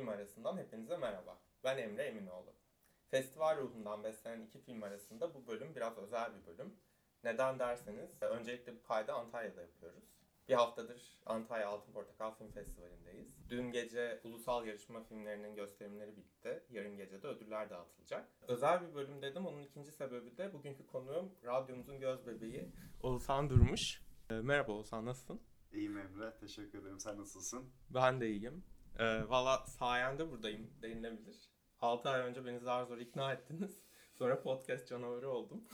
film arasından hepinize merhaba. Ben Emre Eminoğlu. Festival ruhundan beslenen iki film arasında bu bölüm biraz özel bir bölüm. Neden derseniz öncelikle bu kaydı Antalya'da yapıyoruz. Bir haftadır Antalya Altın Portakal Film Festivali'ndeyiz. Dün gece ulusal yarışma filmlerinin gösterimleri bitti. Yarın gece de ödüller dağıtılacak. Özel bir bölüm dedim. Onun ikinci sebebi de bugünkü konuğum radyomuzun göz bebeği Oğuzhan Durmuş. Ee, merhaba Oğuzhan nasılsın? İyiyim Emre. Teşekkür ederim. Sen nasılsın? Ben de iyiyim. Ee, Valla sayende buradayım denilebilir. 6 ay önce beni zar zor ikna ettiniz. Sonra podcast canavarı oldum.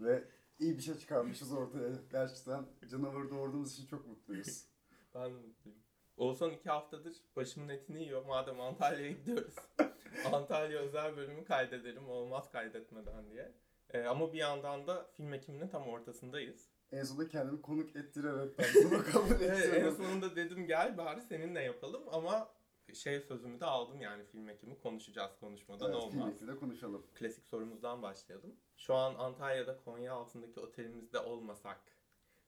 Ve iyi bir şey çıkarmışız ortaya. Gerçekten canavarı doğurduğumuz için çok mutluyuz. ben de mutluyum. Oğuzhan iki haftadır başımın etini yiyor. Madem Antalya'ya gidiyoruz. Antalya özel bölümü kaydedelim. Olmaz kaydetmeden diye. Ee, ama bir yandan da film ekiminin tam ortasındayız. En sonunda kendimi konuk ettirerek ben bunu kabul Evet, en sonunda dedim gel bari seninle yapalım ama şey sözümü de aldım yani film ekimi konuşacağız konuşmadan Evet, olmaz. birlikte de konuşalım. Klasik sorumuzdan başlayalım. Şu an Antalya'da Konya altındaki otelimizde olmasak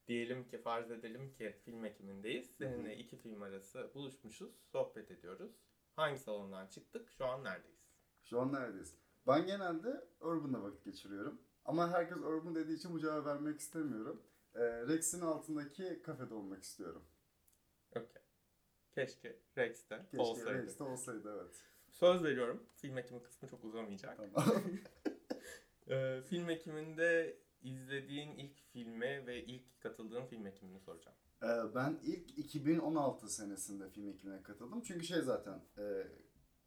diyelim ki farz edelim ki film ekimindeyiz. Seninle iki film arası buluşmuşuz, sohbet ediyoruz. Hangi salondan çıktık? Şu an neredeyiz? Şu an neredeyiz? Ben genelde Urban'da vakit geçiriyorum. Ama herkes Urban dediği için bu cevabı vermek istemiyorum. Ee, Rex'in altındaki kafede olmak istiyorum. Okey. Keşke Rex'te Keşke olsaydı. Rex'te olsaydı evet. Söz veriyorum. Film ekimi kısmı çok uzamayacak. Tamam. Ee, film ekiminde izlediğin ilk filmi ve ilk katıldığın film ekimini soracağım. Ee, ben ilk 2016 senesinde film ekimine katıldım. Çünkü şey zaten e,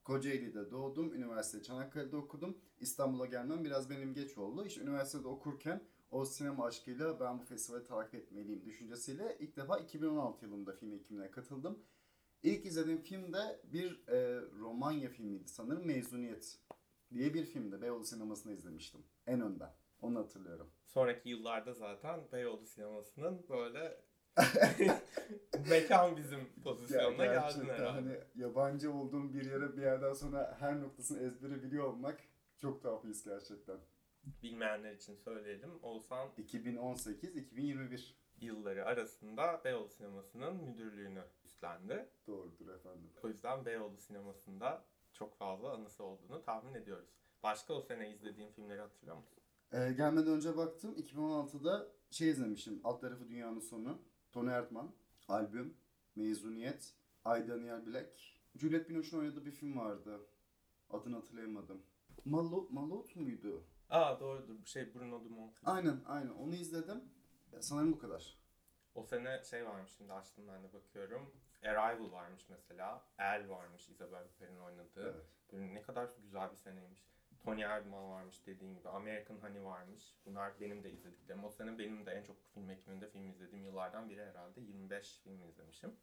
Kocaeli'de doğdum, üniversite Çanakkale'de okudum. İstanbul'a gelmem biraz benim geç oldu. İşte üniversitede okurken o sinema aşkıyla ben bu festivali takip etmeliyim düşüncesiyle ilk defa 2016 yılında film ekimine katıldım. İlk izlediğim film de bir e, Romanya filmiydi sanırım Mezuniyet diye bir filmdi. Beyoğlu sinemasında izlemiştim en önden. Onu hatırlıyorum. Sonraki yıllarda zaten Beyoğlu sinemasının böyle mekan bizim pozisyonuna Ya geldin herhalde. hani yabancı olduğum bir yere bir yerden sonra her noktasını ezbere biliyor olmak çok tuhaf his gerçekten. Bilmeyenler için söyleyelim. Oğuzhan 2018-2021 yılları arasında Beyoğlu sinemasının müdürlüğünü üstlendi. doğrudur efendim. O yüzden Beyoğlu sinemasında çok fazla anısı olduğunu tahmin ediyoruz. Başka o sene izlediğin filmleri hatırlıyor musun? Ee, gelmeden önce baktım 2016'da şey izlemişim Alt tarafı Dünyanın Sonu. Tony Erdmann albüm, Mezuniyet, I Daniel Black. Juliette Binoche'un oynadığı bir film vardı. Adını hatırlayamadım. Malo, Malot muydu? Aa doğrudur. Şey Bruno Dumont. Aynen aynen onu izledim. Sanırım bu kadar. O sene şey varmış şimdi açtım ben de bakıyorum. Arrival varmış mesela. El varmış Isabelle Huppert'in oynadığı. Evet. Böyle ne kadar güzel bir seneymiş. Tony Erdmann varmış dediğin gibi. American Honey varmış. Bunlar benim de izlediklerim. O sene benim de en çok film ekiminde film izlediğim yıllardan biri herhalde. 25 film izlemişim.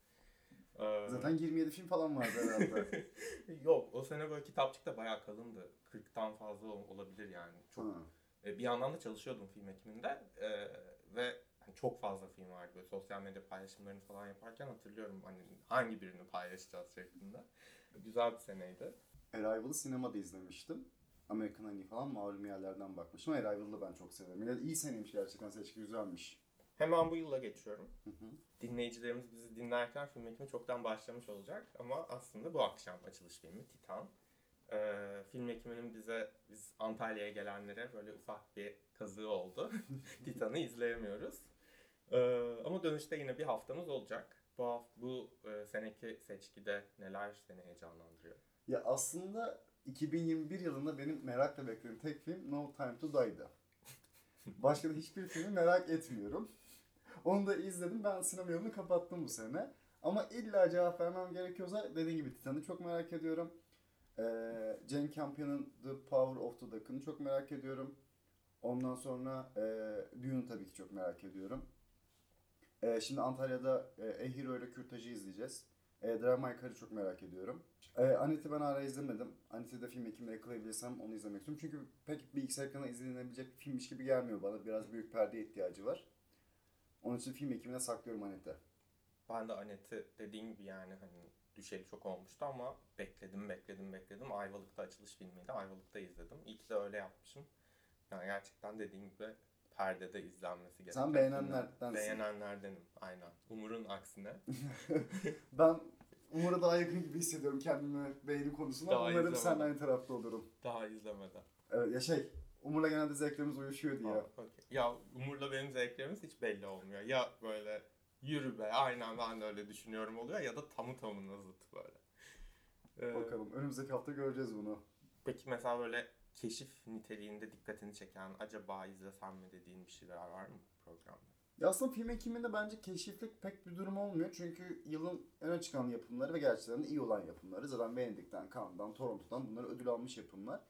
Ee, Zaten 27 film falan vardı herhalde. Yok o sene böyle kitapçık da bayağı kalındı. 40'tan fazla ol- olabilir yani. Çok Ha. e, bir yandan da çalışıyordum film ekiminde e, ve hani çok fazla film vardı böyle sosyal medya paylaşımlarını falan yaparken hatırlıyorum hani hangi birini paylaşacağız şeklinde. Güzel bir seneydi. Arrival'ı sinemada izlemiştim. American Honey falan malum yerlerden bakmıştım. Arrival'ı ben çok severim. Yani iyi seneymiş gerçekten seçki güzelmiş. Hemen bu yıla geçiyorum. Hı hı. Dinleyicilerimiz bizi dinlerken film ekimi çoktan başlamış olacak ama aslında bu akşam açılış filmi Titan. Ee, film ekiminin bize, biz Antalya'ya gelenlere böyle ufak bir kazığı oldu. Titan'ı izleyemiyoruz. Ee, ama dönüşte yine bir haftamız olacak. Bu hafta, bu e, seneki seçkide neler seni heyecanlandırıyor? Ya aslında 2021 yılında benim merakla beklediğim tek film No Time to Die'dı. Başka da hiçbir filmi merak etmiyorum. Onu da izledim. Ben sinema yolunu kapattım bu sene. Ama illa cevap vermem gerekiyorsa dediğim gibi Titan'ı çok merak ediyorum. Ee, Jane Campion'ın The Power of the Duck'ını çok merak ediyorum. Ondan sonra e, Dune'u tabii ki çok merak ediyorum. E, şimdi Antalya'da e, Hero ile Kürtaj'ı izleyeceğiz. E, Drive My Car'ı çok merak ediyorum. E, Anit'i ben hala izlemedim. Anit'i de film ekimde yakalayabilirsem onu izlemek istiyorum. Çünkü pek bilgisayar ekranına izlenebilecek bir filmmiş gibi gelmiyor bana. Biraz büyük perde ihtiyacı var. Onun için film ekimine saklıyorum Anit'i. Ben de Anet'i dediğim gibi yani hani düşeli çok olmuştu ama bekledim bekledim bekledim. Ayvalık'ta açılış filmiydi. Ayvalık'ta izledim. İyi ki de öyle yapmışım. Yani gerçekten dediğim gibi perdede izlenmesi gereken. Sen beğenenlerdensin. Beğenenlerdenim aynen. Umur'un aksine. Ben Umur'a daha yakın gibi hissediyorum kendimi beğeni konusunda. Daha Umarım izlemedim. sen aynı tarafta olurum. Daha izlemeden. Evet ya şey, Umur'la genelde zevklerimiz uyuşuyor diye. Ha, okey. Ya Umur'la benim zevklerimiz hiç belli olmuyor. Ya böyle yürü be aynen ben de öyle düşünüyorum oluyor ya da tamı tamına zıt böyle. Ee, Bakalım önümüzdeki hafta göreceğiz bunu. Peki mesela böyle keşif niteliğinde dikkatini çeken acaba izlesem mi dediğin bir şeyler var mı programda? Ya aslında film ekiminde bence keşiflik pek bir durum olmuyor. Çünkü yılın öne çıkan yapımları ve gerçekten de iyi olan yapımları. Zaten Venedik'ten, Cannes'dan, Toronto'dan bunlar ödül almış yapımlar.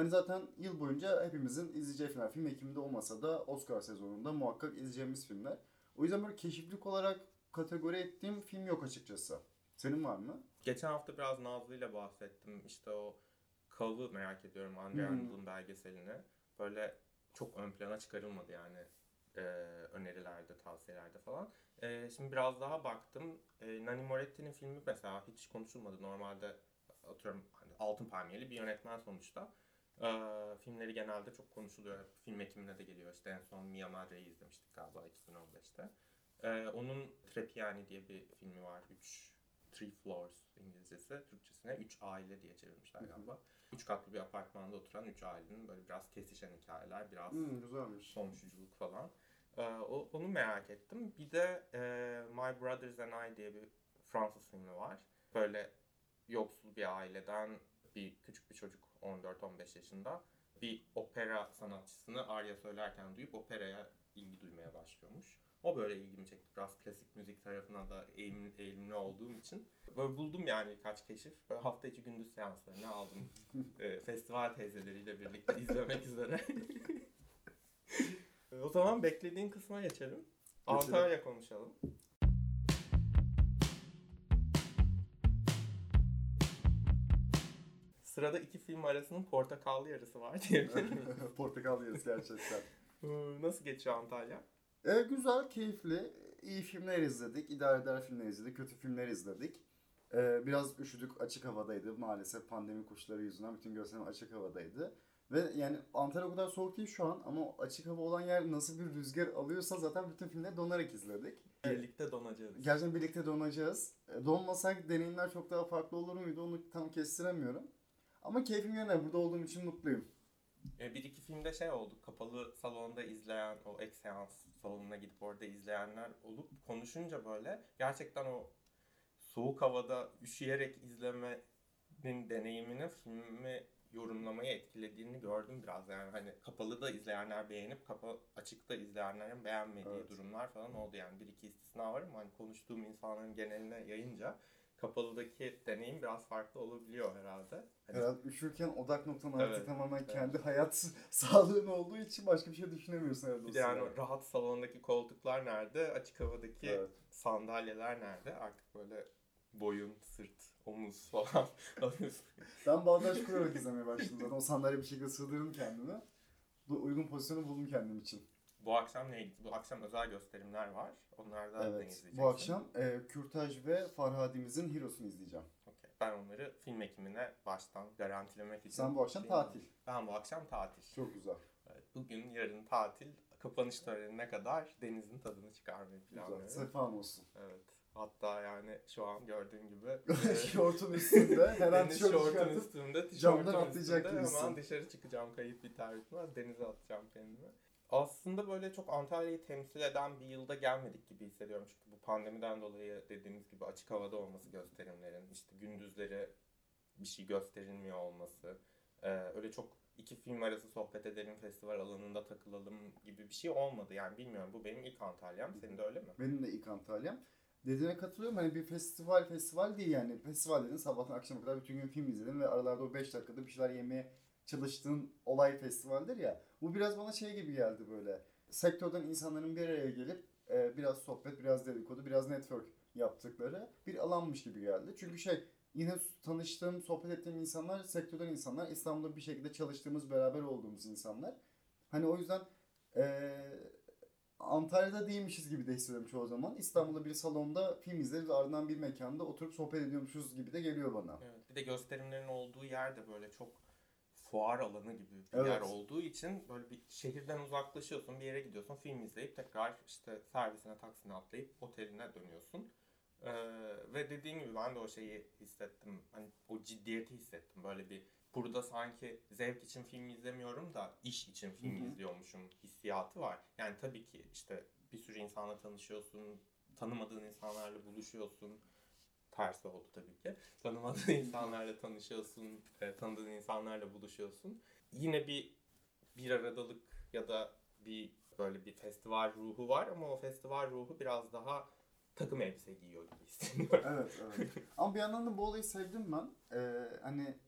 Hani zaten yıl boyunca hepimizin izleyeceği filmler. Film ekiminde olmasa da Oscar sezonunda muhakkak izleyeceğimiz filmler. O yüzden böyle keşiflik olarak kategori ettiğim film yok açıkçası. Senin var mı? Geçen hafta biraz Nazlı ile bahsettim. İşte o Kav'ı merak ediyorum Andre Hmm. Arnold'un belgeselini. Böyle çok ön plana çıkarılmadı yani e, önerilerde, tavsiyelerde falan. E, şimdi biraz daha baktım. E, Nani Moretti'nin filmi mesela hiç konuşulmadı. Normalde atıyorum hani Altın Palmiyeli bir yönetmen sonuçta. E, filmleri genelde çok konuşuluyor. Film ekimine de geliyor. İşte en son Mia Madre'yi izlemiştik galiba 2015'te. E, onun Trepiani diye bir filmi var. 3 Three Floors İngilizcesi. Türkçesine 3 aile diye çevirmişler galiba. 3 katlı bir apartmanda oturan 3 ailenin böyle biraz kesişen hikayeler, biraz Hmm, güzelmiş. komşuculuk falan. Ee, o, onu merak ettim. Bir de e, My Brothers and I diye bir Fransız filmi var. Böyle yoksul bir aileden bir küçük bir çocuk 14-15 yaşında bir opera sanatçısını arya söylerken duyup operaya ilgi duymaya başlıyormuş. O böyle ilgimi çekti. Biraz klasik müzik tarafına da eğilim, eğilimli olduğum için. Böyle buldum yani birkaç keşif. Böyle hafta içi gündüz seanslarını aldım. Ee, festival teyzeleriyle birlikte izlemek üzere. o zaman beklediğin kısma geçelim. Antalya konuşalım. Sırada iki film arasının portakallı yarısı var diyebilir miyim? Portakal yeriz gerçekten. Nasıl geçiyor Antalya? E, güzel, keyifli. İyi filmler izledik, idare eder filmler izledik, kötü filmler izledik. E, biraz üşüdük, açık havadaydı. Maalesef pandemi kuşları yüzünden bütün gösterim açık havadaydı. Ve yani Antalya o kadar soğuk değil şu an ama açık hava olan yer nasıl bir rüzgar alıyorsa zaten bütün filmleri donarak izledik. Birlikte donacağız. Gerçekten birlikte donacağız. E, Donmasak deneyimler çok daha farklı olur muydu onu tam kestiremiyorum. Ama keyfim yerine burada olduğum için mutluyum. E, Bir iki filmde şey oldu. Kapalı salonda izleyen, o ek seans salonuna gidip orada izleyenler olup konuşunca böyle gerçekten o soğuk havada üşüyerek izlemenin deneyimini filmi yorumlamayı etkilediğini gördüm biraz yani hani kapalı da izleyenler beğenip kapa açıkta izleyenlerin beğenmediği Evet. durumlar falan oldu yani bir iki istisna var ama hani konuştuğum insanların geneline yayınca kapalıdaki deneyim biraz farklı olabiliyor herhalde. Hani Herhalde üşürken odak noktan artık Evet, tamamen evet. kendi hayat sağlığın olduğu için başka bir şey düşünemiyorsun herhalde. Bir de yani rahat salondaki koltuklar nerede, açık havadaki Evet. sandalyeler nerede? Artık böyle boyun, sırt, omuz falan alıyorsun. Ben bağdaş kurarak izlemeye başladım zaten. O sandalye bir şekilde sığdırdım kendime. Bu uygun pozisyonu buldum kendim için. Bu akşam ne? Bu akşam özel gösterimler var. Onlardan Evet. izleyeceksin? Bu akşam e, Kürtaj ve Farhadimizin Heroes'unu izleyeceğim. Okey. Ben onları film ekimine baştan garantilemek için. Sen bu akşam tatil. Ben bu akşam tatil. Çok güzel. Evet, bugün, yarın tatil. Kapanış törenine kadar denizin tadını çıkarmayı Güzel. planlıyorum. Sefam olsun. Evet. Hatta yani şu an gördüğün gibi e, Şortun üstünde her an tişört şortun üstünde, tişörtün üstünde hemen dışarı çıkacağım kayıt biter bitmez denize atacağım kendimi. Aslında böyle çok Antalya'yı temsil eden bir yılda gelmedik gibi hissediyorum. Çünkü bu pandemiden dolayı dediğimiz gibi açık havada olması gösterimlerin, işte gündüzleri bir şey gösterilmiyor olması, öyle çok iki film arası sohbet edelim, festival alanında takılalım gibi bir şey olmadı. Yani bilmiyorum bu benim ilk Antalya'm, senin de öyle mi? Benim de ilk Antalya'm. Dediğine katılıyorum. Hani bir festival festival değil yani. Festival dedin sabahtan akşama kadar bütün gün film izledin ve aralarda o 5 dakikada bir şeyler yemeye çalıştığın olay festivaldir ya. Bu biraz bana şey gibi geldi böyle. Sektörden insanların bir araya gelip e, biraz sohbet, biraz dedikodu, biraz network yaptıkları bir alanmış gibi geldi. Çünkü şey yine tanıştığım, sohbet ettiğim insanlar sektörden insanlar. İstanbul'da bir şekilde çalıştığımız, beraber olduğumuz insanlar. Hani o yüzden e, Antalya'da değilmişiz gibi de hissediyorum çoğu zaman. İstanbul'da bir salonda film izleriz ardından bir mekanda oturup sohbet ediyormuşuz gibi de geliyor bana. Evet. Bir de gösterimlerin olduğu yer de böyle çok fuar alanı gibi bir Evet. yer olduğu için böyle bir şehirden uzaklaşıyorsun, bir yere gidiyorsun, film izleyip tekrar işte servisine, taksine atlayıp oteline dönüyorsun. Ee, ve dediğin gibi ben de o şeyi hissettim. Hani o ciddiyeti hissettim. Böyle bir burada sanki zevk için film izlemiyorum da iş için film Hı hı. izliyormuşum hissiyatı var. Yani tabii ki işte bir sürü insanla tanışıyorsun, tanımadığın insanlarla buluşuyorsun. Tersi oldu tabii ki. Tanımadığın insanlarla tanışıyorsun, e, tanıdığın insanlarla buluşuyorsun. Yine bir bir aradalık ya da bir böyle bir festival ruhu var ama o festival ruhu biraz daha takım elbise giyiyor gibi hissediyorum. Evet, evet. Ama bir yandan da bu olayı sevdim ben. Ee, hani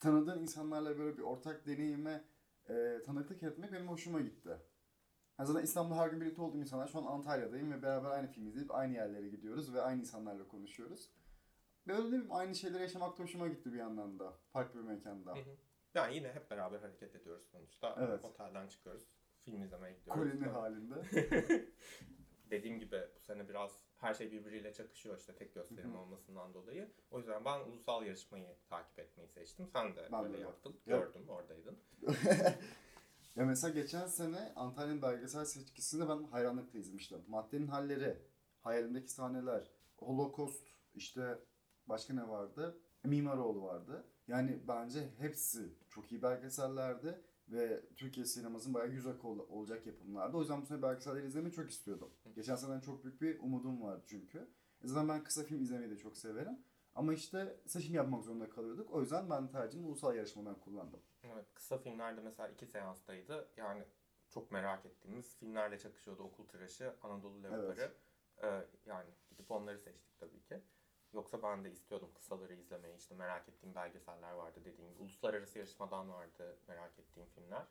tanıdığın insanlarla böyle bir ortak deneyime e, tanıklık etmek benim hoşuma gitti. Yani zaten İstanbul'da her gün birlikte olduğum insanlar şu an Antalya'dayım ve beraber aynı film izleyip aynı yerlere gidiyoruz ve aynı insanlarla konuşuyoruz. Böyle bileyim aynı şeyleri yaşamak da hoşuma gitti bir yandan da. Farklı bir mekanda. Hı hı. yani yine hep beraber hareket ediyoruz sonuçta. Evet. Otelden çıkıyoruz. Film izlemeye gidiyoruz. Koloni halinde. Dediğim gibi bu sene biraz her şey birbiriyle çakışıyor işte tek gösterim Hı hı. olmasından dolayı. O yüzden ben ulusal yarışmayı takip etmeyi seçtim. Sen de Ben öyle de. yaptın. Yap. Gördüm oradaydın. Ya mesela geçen sene Antalya'nın belgesel seçkisinde ben hayranlıkla izlemiştim. Maddenin halleri, hayalimdeki sahneler, Holocaust, işte başka ne vardı? Mimaroğlu vardı. Yani bence hepsi çok iyi belgesellerdi ve Türkiye sinemasının bayağı yüz akı ol- olacak yapımlardı. O yüzden bu sene belgeselleri izlemeyi çok istiyordum. Geçen seneden çok büyük bir umudum vardı çünkü. E zaten ben kısa film izlemeyi de çok severim. Ama işte seçim yapmak zorunda kalıyorduk. O yüzden ben tercihimi ulusal yarışmadan kullandım. Evet, kısa filmlerde mesela iki seanstaydı. Yani çok merak ettiğimiz filmlerle çakışıyordu. Okul Tıraşı, Anadolu Leoparı. Ee, yani gidip onları seçtik tabii ki. Yoksa ben de istiyordum kısaları izlemeyi. İşte merak ettiğim belgeseller vardı dediğim gibi. Uluslararası yarışmadan vardı merak ettiğim filmler.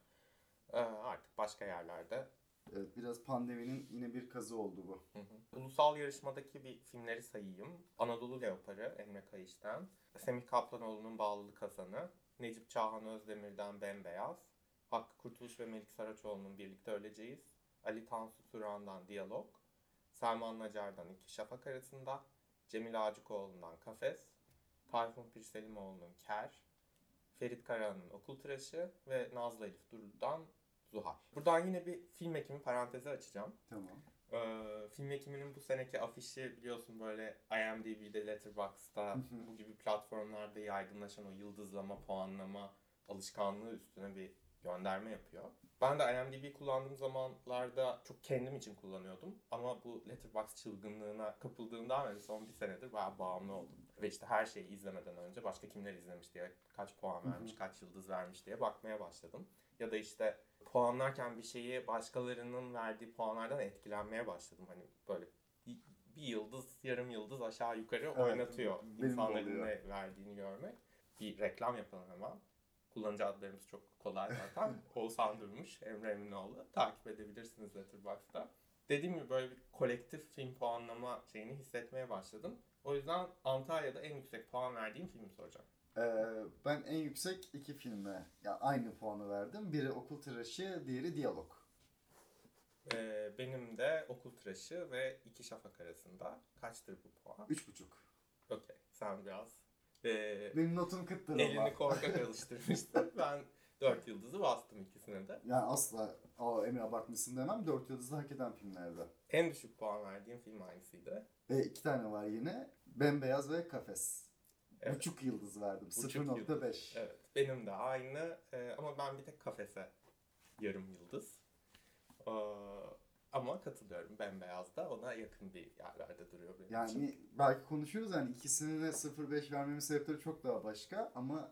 Ee, artık başka yerlerde. Evet, biraz pandeminin yine bir kazı oldu bu. Hı hı. Ulusal yarışmadaki bir filmleri sayayım. Anadolu Leoparı Emre Kayış'tan. Semih Kaplanoğlu'nun Bağlılık Hasanı. Necip Çağhan Özdemir'den Bembeyaz. Hakkı Kurtuluş ve Melik Saraçoğlu'nun Birlikte Öleceğiz. Ali Tansu Turan'dan Diyalog. Selman Nacar'dan İki Şafak Arasında. Cemil Ağacıkoğlu'ndan Kafes. Tayfun Pirselimoğlu'nun Ker. Ferit Karahan'ın Okul Tıraşı ve Nazlı Elif Duru'dan Zuhal. Buradan yine bir film ekimi parantezi açacağım. Tamam. Ee, film ekiminin bu seneki afişi biliyorsun böyle IMDb'de, Letterboxd'da bu gibi platformlarda yaygınlaşan o yıldızlama, puanlama alışkanlığı üstüne bir gönderme yapıyor. Ben de IMDb kullandığım zamanlarda çok kendim için kullanıyordum. Ama bu Letterboxd çılgınlığına kapıldığımdan beri son bir senedir bayağı bağımlı oldum. Ve işte her şeyi izlemeden önce başka kimler izlemiş diye, kaç puan vermiş, kaç yıldız vermiş diye bakmaya başladım. Ya da işte puanlarken bir şeyi başkalarının verdiği puanlardan etkilenmeye başladım. Hani böyle bir, yıldız, yarım yıldız aşağı yukarı Evet, oynatıyor insanların ne verdiğini görmek. Bir reklam yapalım hemen. Kullanıcı adlarımız çok kolay zaten. Oğuzhan Durmuş, Emre Eminoğlu. Takip edebilirsiniz Letterboxd'da. Dediğim gibi böyle bir kolektif film puanlama şeyini hissetmeye başladım. O yüzden Antalya'da en yüksek puan verdiğim filmi soracağım. Ee, ben en yüksek iki filme ya aynı puanı verdim. Biri Okul Tıraşı, diğeri Diyalog. Ee, benim de Okul Tıraşı ve İki Şafak arasında. Kaçtır bu puan? Üç buçuk. Okey. Sen biraz ee, Benim notum kıttır ama. elini korkak alıştırmıştın. ben dört yıldızı bastım ikisine de. Yani asla Aa, Emre abartmışsın demem. Dört yıldızı hak eden filmlerde. En düşük puan verdiğim film hangisiydi? Ve iki tane var yine. Bembeyaz ve Kafes. Evet. Buçuk yıldız verdim. Buçuk 0.5. Evet. Benim de aynı Ee, ama ben bir tek kafese yarım yıldız. Ee, ama katılıyorum. Bembeyaz da ona yakın bir yerlerde duruyor benim için. Yani belki konuşuruz yani ikisine de 0.5 vermemin sebepleri çok daha başka ama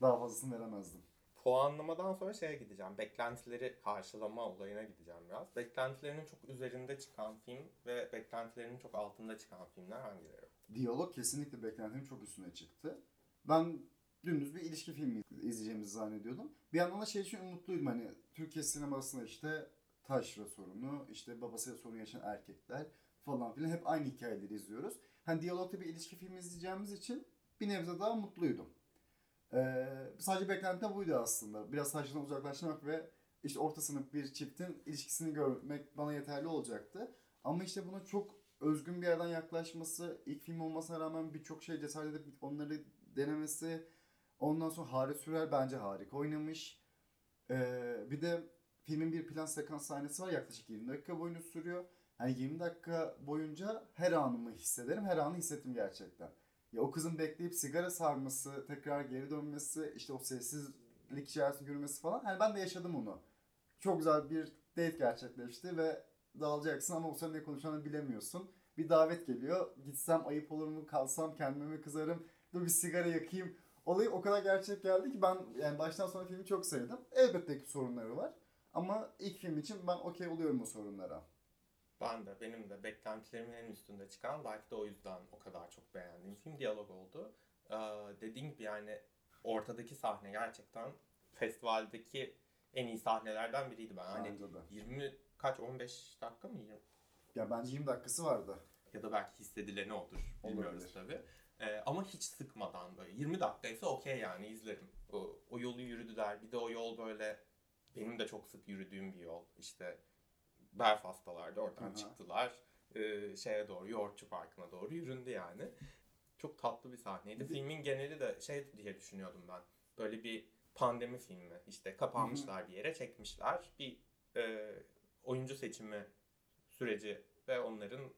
daha fazlasını veremezdim. Puanlamadan sonra şeye gideceğim. Beklentileri karşılama olayına gideceğim biraz. Beklentilerinin çok üzerinde çıkan film ve beklentilerinin çok altında çıkan filmler hangileri? Diyalog kesinlikle beklentimin çok üstüne çıktı. Ben dümdüz bir ilişki filmi izleyeceğimizi zannediyordum. Bir yandan da şey için umutluydum hani Türkiye sinemasında işte taşra sorunu, işte babasıyla sorun yaşayan erkekler falan filan hep aynı hikayeleri izliyoruz. Hani diyalogta bir ilişki filmi izleyeceğimiz için bir nebze daha mutluydum. Ee, sadece beklenti de buydu aslında. Biraz taşradan uzaklaşmak ve işte orta sınıf bir çiftin ilişkisini görmek bana yeterli olacaktı. Ama işte buna çok özgün bir yerden yaklaşması, ilk film olmasına rağmen birçok şey cesaret edip onları denemesi. Ondan sonra Haris Sürer bence harika oynamış. Ee, bir de filmin bir plan sekans sahnesi var yaklaşık 20 dakika boyunca sürüyor. Hani 20 dakika boyunca her anımı hissederim. Her anı hissettim gerçekten. Ya o kızın bekleyip sigara sarması, tekrar geri dönmesi, işte o sessizlik içerisinde yürümesi falan. Hani ben de yaşadım onu. Çok güzel bir date gerçekleşti ve dağılacaksın ama o sırada ne konuşacağını bilemiyorsun. Bir davet geliyor. Gitsem ayıp olur mu? Kalsam kendime mi kızarım? Dur bir sigara yakayım. Olayı o kadar gerçek geldi ki ben yani baştan sona filmi çok sevdim. Elbette ki sorunları var. Ama ilk film için ben okey oluyorum o sorunlara. Ben de benim de beklentilerimin en üstünde çıkan belki de o yüzden o kadar çok beğendiğim film diyalog oldu. Ee, dediğim gibi yani ortadaki sahne gerçekten festivaldeki en iyi sahnelerden biriydi ben. Hani Bence de. 20 kaç 15 dakika mı 20? Ya bence 20 dakikası vardı. ya da belki hissedileni odur. Bilmiyoruz tabii. Ee, ama hiç sıkmadan böyle 20 dakikaysa okey yani izlerim. O, o yolu yürüdüler. Bir de o yol böyle benim de çok sık yürüdüğüm bir yol. İşte Belfast'talardı oradan Aha. çıktılar. Ee, şeye doğru Yoğurtçu Parkı'na doğru yüründü yani. Çok tatlı bir sahneydi. Filmin geneli de şey diye düşünüyordum ben. Böyle bir pandemi filmi. İşte kapanmışlar bir yere çekmişler. Bir e, oyuncu seçimi süreci ve onların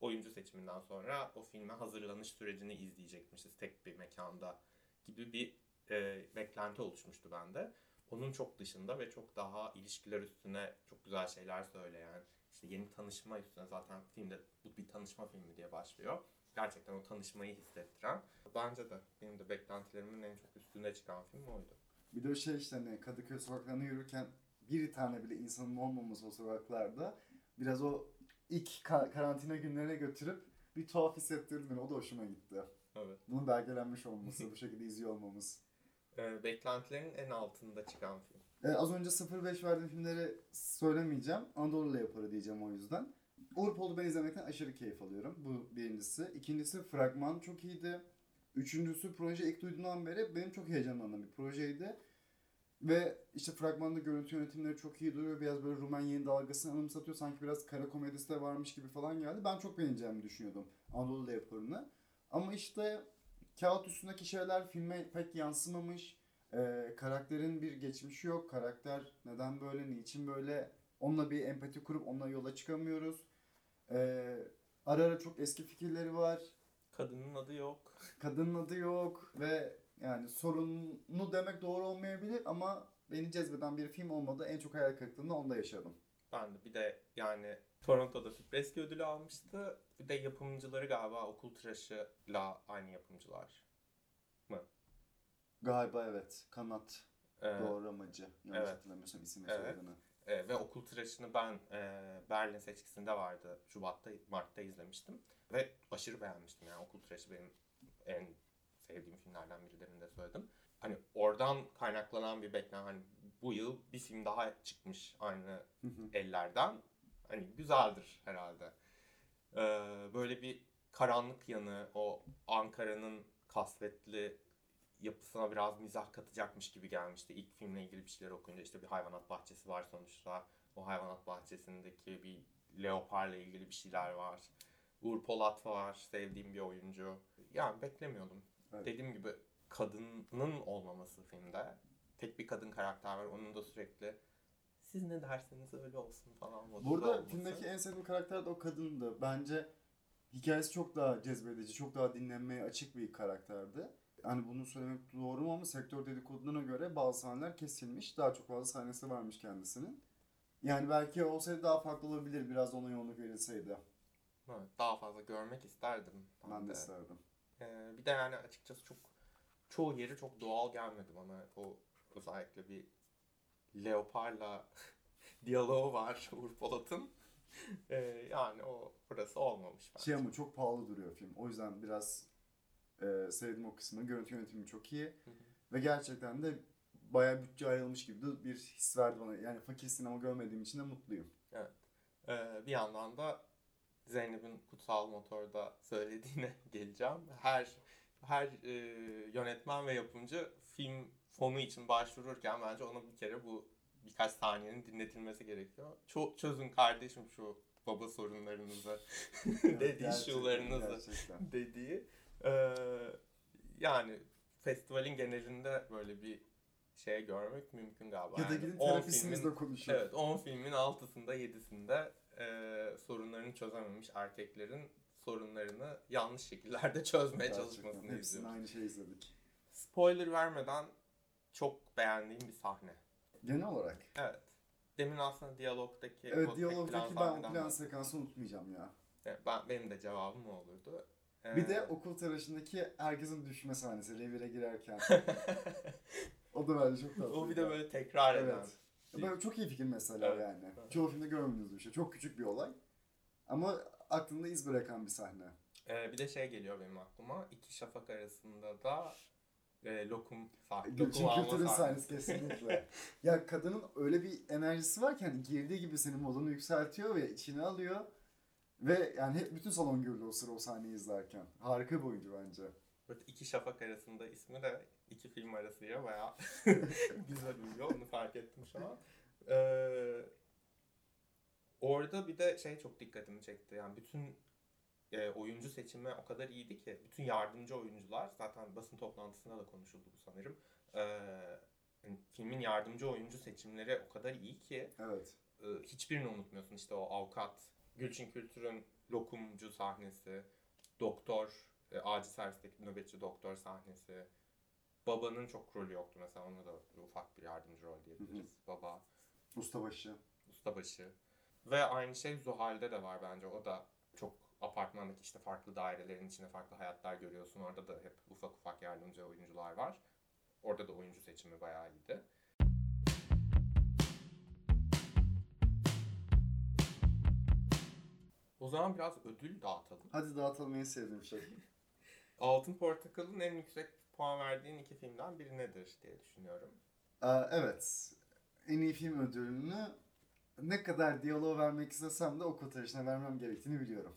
oyuncu seçiminden sonra o filme hazırlanış sürecini izleyecekmişiz tek bir mekanda gibi bir e, beklenti oluşmuştu bende. Onun çok dışında ve çok daha ilişkiler üstüne çok güzel şeyler söyleyen, işte yeni tanışma üstüne zaten filmde bu bir tanışma filmi diye başlıyor. Gerçekten o tanışmayı hissettiren. Bence de benim de beklentilerimin en çok üstüne çıkan film oydu. Bir de şey işte hani Kadıköy sokaklarında yürürken bir tane bile insanın olmaması o sokaklarda biraz o ilk ka- karantina günlerine götürüp bir tuhaf hissettirdi beni. O da hoşuma gitti. Evet. Bunun belgelenmiş olması, bu şekilde izliyor olmamız. E, beklentilerin en altında çıkan film. Ee, az önce 0-5 verdiğim filmleri söylemeyeceğim. Anadolu yaparı diyeceğim o yüzden. Urpol'u ben izlemekten aşırı keyif alıyorum. Bu birincisi. İkincisi fragman çok iyiydi. Üçüncüsü proje ilk duyduğumdan beri benim çok heyecanlandığım bir projeydi. Ve işte fragmanda görüntü yönetimleri çok iyi duruyor. Biraz böyle Rumen yeni dalgasını anımsatıyor. Sanki biraz kara komedisi de varmış gibi falan geldi. Ben çok beğeneceğimi düşünüyordum Anadolu yaparını. Ama işte kağıt üstündeki şeyler filme pek yansımamış. Ee, karakterin bir geçmişi yok. Karakter neden böyle, niçin böyle onunla bir empati kurup onunla yola çıkamıyoruz. Ee, ara ara çok eski fikirleri var. Kadının adı yok. Kadının adı yok ve yani sorunlu demek doğru olmayabilir ama beni cezbeden bir film olmadı. En çok hayal kırıklığını onda yaşadım. Ben de bir de yani Toronto'da Fipreski ödülü almıştı. Bir de yapımcıları galiba Okul Tıraşı'la aynı yapımcılar. Galiba evet. Kanat Ee, doğramacı. Yanlış evet. hatırlamıyorsam isim ve Evet. soyadını. e, ve Okul Tıraşı'nı ben e, Berlin seçkisinde vardı. Şubat'ta, Mart'ta izlemiştim. Ve aşırı beğenmiştim yani. Okul Tıraşı benim en sevdiğim filmlerden biri demin de söyledim. Hani oradan kaynaklanan bir beklen hani bu yıl bir film daha çıkmış aynı ellerden. Hani güzeldir herhalde. Ee, böyle bir karanlık yanı, o Ankara'nın kasvetli yapısına biraz mizah katacakmış gibi gelmişti. İlk filmle ilgili bir şeyler okuyunca işte bir hayvanat bahçesi var sonuçta. O hayvanat bahçesindeki bir leoparla ilgili bir şeyler var. Uğur Polat var, sevdiğim bir oyuncu. Yani beklemiyordum. Evet. Dediğim gibi kadının olmaması filmde. Tek bir kadın karakter var. Onun da sürekli siz ne derseniz öyle olsun falan. Burada olması. filmdeki en sevdiğim karakter de o kadındı. Bence hikayesi çok daha cezbedici, çok daha dinlenmeye açık bir karakterdi. Hani bunu söylemek doğru mu ama sektör dedikoduna göre bazı sahneler kesilmiş. Daha çok fazla sahnesi varmış kendisinin. Yani belki olsaydı daha farklı olabilir biraz ona yoğunluk verilseydi. Evet, daha fazla görmek isterdim. Ben, Ben de. isterdim. Ee, bir de yani açıkçası çok çoğu yeri çok doğal gelmedi bana. O özellikle bir leoparla diyaloğu var Uğur Polat'ın. Ee, yani o burası olmamış bence. Şey ama çok pahalı duruyor film. O yüzden biraz e, sevdim o kısmını. Görüntü yönetimi çok iyi. Hı hı. Ve gerçekten de bayağı bütçe ayrılmış gibi de bir his verdi bana. Yani fakir sinema görmediğim için de mutluyum. Ee, bir yandan da Zeynep'in Kutsal Motor'da söylediğine geleceğim. Her her e, yönetmen ve yapımcı film fonu için başvururken bence ona bir kere bu birkaç saniyenin dinletilmesi gerekiyor. Çok çözün kardeşim şu baba sorunlarınızı, dedi Gerçekten, şularınızı dediği. Ee, yani festivalin genelinde böyle bir şey görmek mümkün galiba. Ya da Yani gidin 10 terapistinizle filmin- konuşun. Evet 10 filmin 6'sında 7'sinde e, sorunlarını çözememiş erkeklerin sorunlarını yanlış şekillerde çözmeye Gerçekten çalışmasını hepsini izliyoruz. aynı şeyi izledik. Spoiler vermeden çok beğendiğim bir sahne. Genel olarak. Evet. Demin aslında diyalogdaki Evet diyalogdaki plan ben o plan sekansı unutmayacağım ya. Evet, Ben, benim de cevabım o olurdu. Ee, Bir de okul tıraşındaki herkesin düşme sahnesi revire girerken. o da bence çok tatlı. o bir de böyle tekrar eden. Evet. Böyle çok iyi fikir mesela Evet. yani. Evet. Çoğu filmde görmediğiniz bir şey. Çok küçük bir olay. Ama aklında iz bırakan bir sahne. Ee, bir de şey geliyor benim aklıma. İki şafak arasında da e, lokum sahne. Lokum alma Kültür'ün sahnesi. sahnesi kesinlikle. ya kadının öyle bir enerjisi var ki hani girdiği gibi senin modunu yükseltiyor ve içine alıyor. Ve yani hep bütün salon güldü o sıra o sahneyi izlerken. Harika bir oyuncu bence. Böyle iki şafak arasında ismi de iki film arasıya bayağı güzel uyuyor. Onu fark ettim şu an. Ee, orada bir de şey çok dikkatimi çekti. Yani bütün e, oyuncu seçimi o kadar iyiydi ki bütün yardımcı oyuncular zaten basın toplantısında da konuşuldu bu sanırım. Ee, yani filmin yardımcı oyuncu seçimleri o kadar iyi ki Evet. e, hiçbirini unutmuyorsun. İşte o avukat, Gülçin Kültür'ün lokumcu sahnesi, doktor, e, acil servisteki nöbetçi doktor sahnesi. Babanın çok rolü yoktu mesela. Ona da ufak bir yardımcı rol diyebiliriz. Baba, Ustabaşı. ustabaşı. Ve aynı şey Zuhal'de de var bence. O da çok apartmandaki işte farklı dairelerin içinde farklı hayatlar görüyorsun. Orada da hep ufak ufak yardımcı oyuncular var. Orada da oyuncu seçimi bayağı iyiydi. O zaman biraz ödül dağıtalım. Hadi dağıtalım en sevdiğim şey. Altın Portakal'ın en yüksek puan verdiğin iki filmden biri nedir diye düşünüyorum. Aa, evet. En iyi film ödülünü ne kadar diyaloğu vermek istesem de o kurtarışına vermem gerektiğini biliyorum.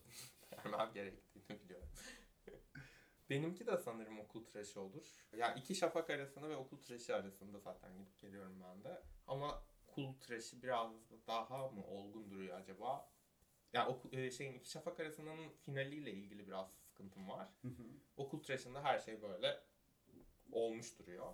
vermem gerektiğini biliyorum. Benimki de sanırım okul tıraşı olur. Ya iki şafak arasında ve okul tıraşı arasında zaten gidip geliyorum ben de. Ama okul tıraşı biraz daha mı olgun duruyor acaba? Ya okul, e, şeyin iki şafak arasının finaliyle ilgili biraz sıkıntım var. Okul tıraşında her şey böyle olmuş duruyor.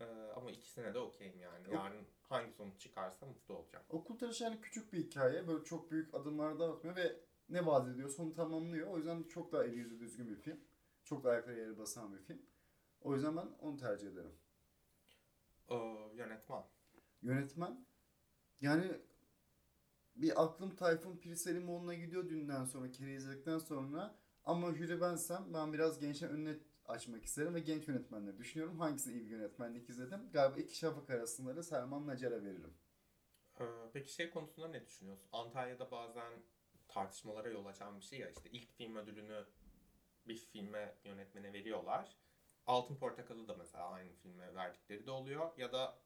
Ee, ama ikisine de okeyim yani. Yarın hangi sonuç çıkarsa mutlu olacağım. Okul tıraşı yani küçük bir hikaye. Böyle çok büyük adımlar dağıtmıyor ve ne vaat ediyorsa onu tamamlıyor. O yüzden çok daha eli yüzü düzgün bir film. Çok da ayakları yere basan bir film. O yüzden ben onu tercih ederim. Ee, yönetmen. Yönetmen yani bir aklım Tayfun Pirselimoğlu'na gidiyor dünden sonra, kere izledikten sonra ama jüri bensem ben biraz gençler önüne açmak isterim ve genç yönetmenleri düşünüyorum. Hangisini iyi bir yönetmenlik izledim? Galiba iki şafak arasında da Selman Nacar'a veririm. Ee, peki şey konusunda ne düşünüyorsun? Antalya'da bazen tartışmalara yol açan bir şey ya işte ilk film ödülünü bir filme yönetmene veriyorlar. Altın Portakal'ı da mesela aynı filme verdikleri de oluyor ya da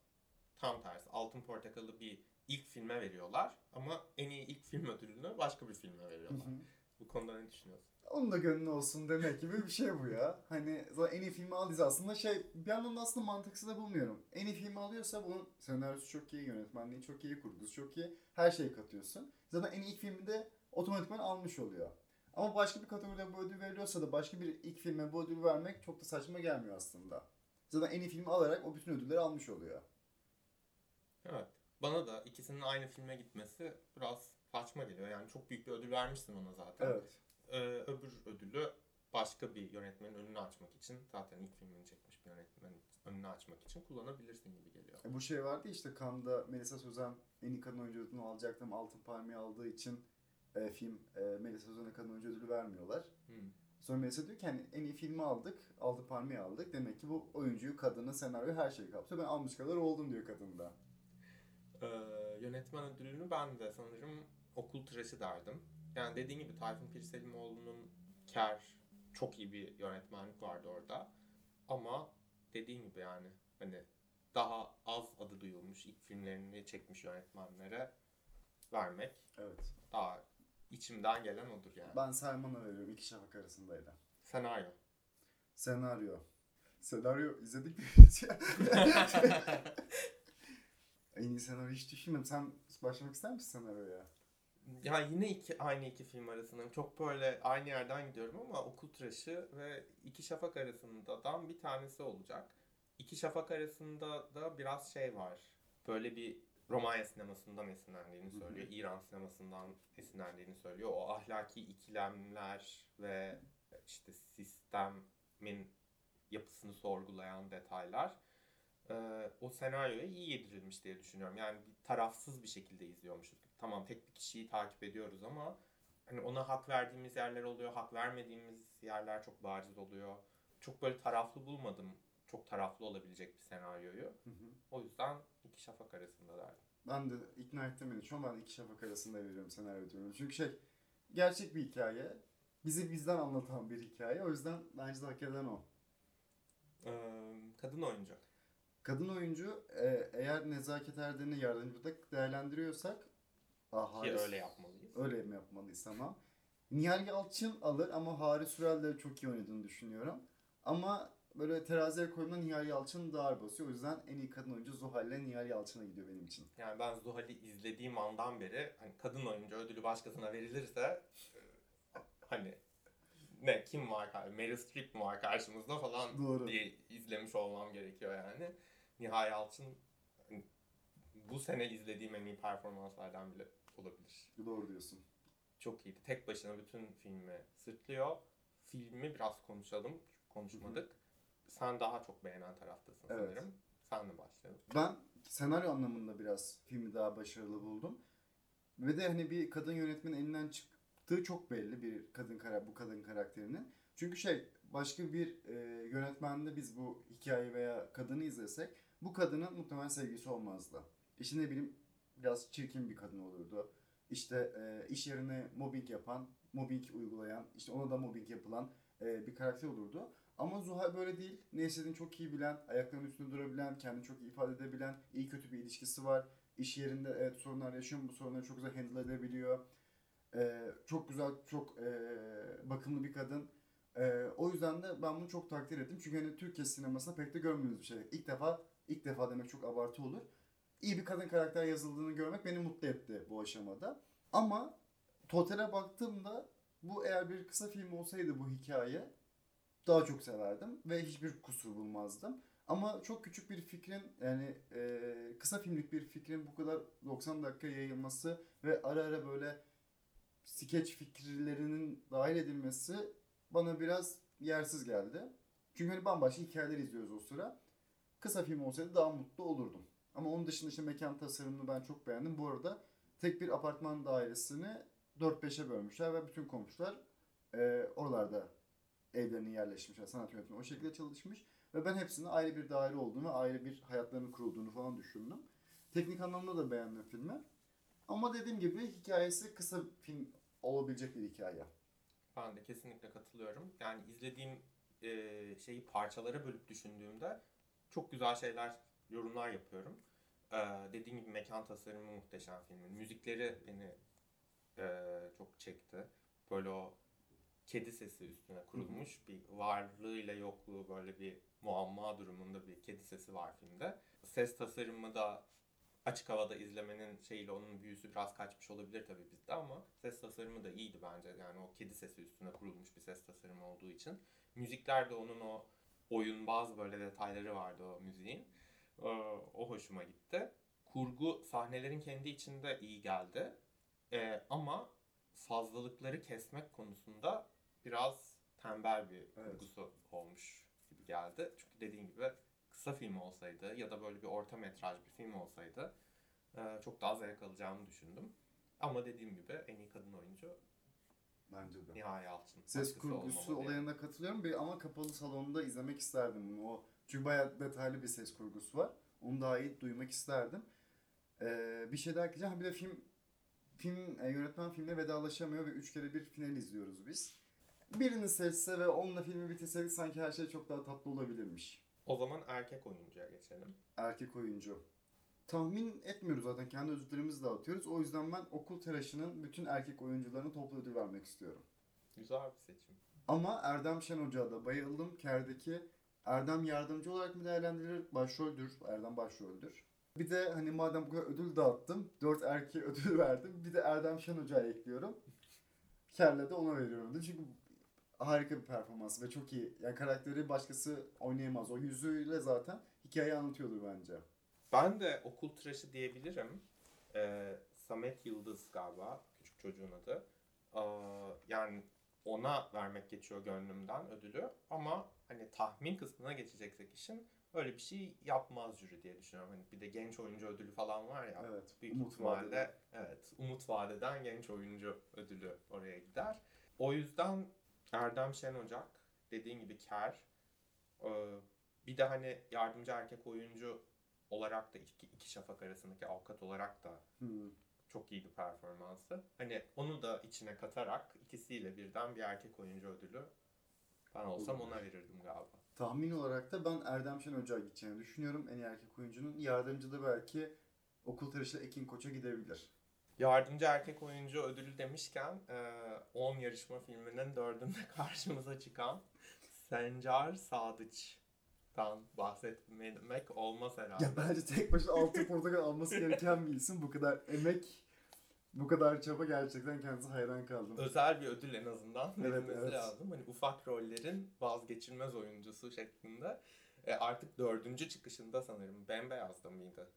tam tersi Altın Portakal'ı bir ilk filme veriyorlar ama en iyi ilk film ödülünü başka bir filme veriyorlar. Bu konuda ne düşünüyorsun? Onun da gönlü olsun demek gibi bir şey bu ya. Hani zaten en iyi filmi aldıysa aslında şey bir yandan da aslında mantıksız da bulmuyorum. En iyi filmi alıyorsa bunun senaryosu çok iyi, yönetmenliği çok iyi, kurgusu çok iyi. Her şeyi katıyorsun. Zaten en iyi ilk filmi de otomatikman almış oluyor. Ama başka bir kategoride bu ödül veriliyorsa da başka bir ilk filme bu ödülü vermek çok da saçma gelmiyor aslında. Zaten en iyi filmi alarak o bütün ödülleri almış oluyor. Evet. Bana da ikisinin aynı filme gitmesi biraz saçma geliyor. Yani çok büyük bir ödül vermişsin ona zaten. Evet. Ee, öbür ödülü başka bir yönetmenin önünü açmak için zaten ilk filmini çekmiş bir yönetmenin önünü açmak için kullanabilirsin gibi geliyor. E bu şey vardı işte Cannes'da Melisa Sözen en iyi kadın oyuncu ödülünü alacaktım. Altın Palmiye aldığı için e, film e, Melisa Sözen'e kadın oyuncu ödülü vermiyorlar. Hmm. Sonra Melisa diyor ki hani en iyi filmi aldık, Altın Palmiye aldık. Demek ki bu oyuncuyu, kadını, senaryo her şeyi kapsıyor. Ben almış kadar oldum diyor kadın da. Ee, yönetmen ödülünü ben de sanırım okul tıraşı derdim. Yani dediğin gibi Tayfun Pirselimoğlu'nun Ker çok iyi bir yönetmenlik vardı orada. Ama dediğin gibi yani hani daha az adı duyulmuş ilk filmlerini çekmiş yönetmenlere vermek Evet. daha içimden gelen odur yani. Ben Selman'a veriyorum. iki şafak arasındaydı. Senaryo. Senaryo. Senaryo izledik mi? en iyi senaryo hiç düşünmedim. Sen başlamak ister misin senaryoya? Ya yine iki, aynı iki film arasındayım. Çok böyle aynı yerden gidiyorum ama Okul Tıraşı ve İki Şafak arasından bir tanesi olacak. İki Şafak arasında da biraz şey var. Böyle bir Romanya sinemasından esinlendiğini Hı hı. söylüyor. İran sinemasından esinlendiğini söylüyor. O ahlaki ikilemler ve işte sistemin yapısını sorgulayan detaylar e, o senaryoya iyi yedirilmiş diye düşünüyorum. Yani bir tarafsız bir şekilde izliyormuşuz. Tamam tek bir kişiyi takip ediyoruz ama hani ona hak verdiğimiz yerler oluyor, hak vermediğimiz yerler çok bariz oluyor. Çok böyle taraflı bulmadım. Çok taraflı olabilecek bir senaryoyu. Hı hı. O yüzden iki şafak arasında derdim. Ben de ikna ettim beni. Şu an ben iki şafak arasında veriyorum senaryo diyorum. Çünkü şey gerçek bir hikaye. Bizi bizden anlatan bir hikaye. O yüzden bence de hak eden o. Ee, kadın oyuncu. Kadın oyuncu e, eğer Nezaket Erden'i yardımcıda değerlendiriyorsak ah, Ki Haris- öyle yapmalıyız. Öyle mi yapmalıyız tamam. Nihal Yalçın alır ama Haris Sürel de çok iyi oynadığını düşünüyorum. Ama böyle teraziye koyduğumda Nihal Yalçın daha ağır basıyor. O yüzden en iyi kadın oyuncu Zuhal'le Nihal Yalçın'a gidiyor benim için. Yani ben Zuhal'i izlediğim andan beri hani kadın oyuncu ödülü başkasına verilirse e, hani ne kim var Meryl Streep mi var karşımızda falan Doğru. diye izlemiş olmam gerekiyor yani. Nihal Yalçın bu sene izlediğim en iyi performanslardan bile olabilir. Doğru diyorsun. Çok iyiydi. Tek başına bütün filmi sırtlıyor. Filmi biraz konuşalım. Konuşmadık. Sen daha çok beğenen taraftasın Evet. sanırım. Sen de başlayalım. Ben senaryo anlamında biraz filmi daha başarılı buldum. Ve de hani bir kadın yönetmenin elinden çıktığı çok belli bir kadın kara bu kadın karakterinin. Çünkü şey başka bir e, yönetmende biz bu hikaye veya kadını izlesek bu kadının muhtemelen sevgisi olmazdı. İşte ne bileyim biraz çirkin bir kadın olurdu. İşte e, iş yerine mobbing yapan, mobbing uygulayan, işte ona da mobbing yapılan e, bir karakter olurdu. Ama Zuhal böyle değil. Ne istediğini çok iyi bilen, ayaklarının üstünde durabilen, kendini çok iyi ifade edebilen, iyi kötü bir ilişkisi var. İş yerinde evet sorunlar yaşıyor bu sorunları çok güzel handle edebiliyor. Ee, çok güzel, çok e, bakımlı bir kadın. Ee, o yüzden de ben bunu çok takdir ettim. Çünkü hani Türkiye sinemasında pek de görmüyoruz bir şey. İlk defa, ilk defa demek çok abartı olur. İyi bir kadın karakter yazıldığını görmek beni mutlu etti bu aşamada. Ama totale baktığımda bu eğer bir kısa film olsaydı bu hikaye daha çok severdim ve hiçbir kusur bulmazdım. Ama çok küçük bir fikrin yani e, kısa filmlik bir fikrin bu kadar 90 dakika yayılması ve ara ara böyle skeç fikirlerinin dahil edilmesi bana biraz yersiz geldi. Çünkü hani bambaşka hikayeler izliyoruz o sıra. Kısa film olsaydı daha mutlu olurdum. Ama onun dışında işte mekan tasarımını ben çok beğendim. Bu arada tek bir apartman dairesini 4-5'e bölmüşler ve bütün komşular e, oralarda evlerine yerleşmişler. Sanat yönetmeni o şekilde çalışmış. Ve ben hepsinin ayrı bir daire olduğunu ayrı bir hayatlarının kurulduğunu falan düşündüm. Teknik anlamda da beğendim filmi. Ama dediğim gibi hikayesi kısa film olabilecek bir hikaye. Ben de kesinlikle katılıyorum. Yani izlediğim e, şeyi parçalara bölüp düşündüğümde çok güzel şeyler, yorumlar yapıyorum. E, dediğim gibi mekan tasarımı muhteşem filmin. Müzikleri beni e, çok çekti. Böyle o kedi sesi üstüne kurulmuş bir varlığıyla yokluğu böyle bir muamma durumunda bir kedi sesi var filmde. Ses tasarımı da açık havada izlemenin şeyiyle onun büyüsü biraz kaçmış olabilir tabii bizde ama ses tasarımı da iyiydi bence. Yani o kedi sesi üstüne kurulmuş bir ses tasarımı olduğu için. Müzikler de onun o oyun bazı böyle detayları vardı o müziğin. Ee, O hoşuma gitti. Kurgu sahnelerin kendi içinde iyi geldi. Ee, ama fazlalıkları kesmek konusunda biraz tembel bir Evet. kurgusu olmuş gibi geldi. Çünkü dediğin gibi kısa film olsaydı ya da böyle bir orta metraj bir film olsaydı e, çok daha zevk alacağımı düşündüm. Ama dediğim gibi en iyi kadın oyuncu Bence de. Nihal Yalçın. Ses kurgusu olmamalı yani. olayına katılıyorum bir ama kapalı salonda izlemek isterdim bunu. O çünkü bayağı detaylı bir ses kurgusu var. Onu daha iyi duymak isterdim. Ee, bir şey daha ekleyeceğim. Bir de film film e, yönetmen filmle vedalaşamıyor ve üç kere bir final izliyoruz biz. Birini seçse ve onunla filmi bitirseydik sanki her şey çok daha tatlı olabilirmiş. O zaman erkek oyuncuya geçelim. Erkek oyuncu. Tahmin etmiyoruz zaten. Kendi ödüllerimizi dağıtıyoruz. O yüzden ben okul tıraşının bütün erkek oyuncularına toplu ödül vermek istiyorum. Güzel bir seçim. Ama Erdem Şen Hoca'ya da bayıldım. Ker'deki Erdem yardımcı olarak mı değerlendirilir? Başroldür. Erdem başroldür. Bir de hani madem bu kadar ödül dağıttım. Dört erkeğe ödül verdim. Bir de Erdem Şen Hoca'ya ekliyorum. Ker'le de ona veriyorum. Çünkü harika bir performans ve çok iyi. Yani karakteri başkası oynayamaz. O yüzüyle zaten hikayeyi anlatıyordur bence. Ben de okul tıraşı diyebilirim. Ee, Samet Yıldız galiba küçük çocuğun adı. Aa, yani ona vermek geçiyor gönlümden ödülü. Ama hani tahmin kısmına geçeceksek işin öyle bir şey yapmaz jüri diye düşünüyorum. Hani bir de genç oyuncu ödülü falan var ya. Evet. Büyük Umut ihtimalle vadeden. evet Umut Vadeden genç oyuncu ödülü oraya gider. O yüzden Erdem Şen Ocak dediğin gibi Ker. Ee, bir de hani yardımcı erkek oyuncu olarak da iki, iki şafak arasındaki avukat olarak da Hmm. çok iyiydi performansı. Hani onu da içine katarak ikisiyle birden bir erkek oyuncu ödülü ben olsam ona verirdim galiba. Tahmin olarak da ben Erdem Şen Hoca'ya gideceğini düşünüyorum. En iyi erkek oyuncunun. Yardımcı da belki okul tıraşı Ekin Koç'a gidebilir. Yardımcı erkek oyuncu ödülü demişken e, 10 yarışma filminin dördünde karşımıza çıkan Sencar Sadıç'tan bahsetmek olmaz herhalde. Ya bence tek başına altın portakal alması gereken bir isim. Bu kadar emek, bu kadar çaba gerçekten kendisi hayran kaldım. Özel bir ödül en azından Evet, verilmesi evet. lazım. Hani ufak rollerin vazgeçilmez oyuncusu şeklinde. E, artık dördüncü çıkışında sanırım Bembeyaz'da mıydı?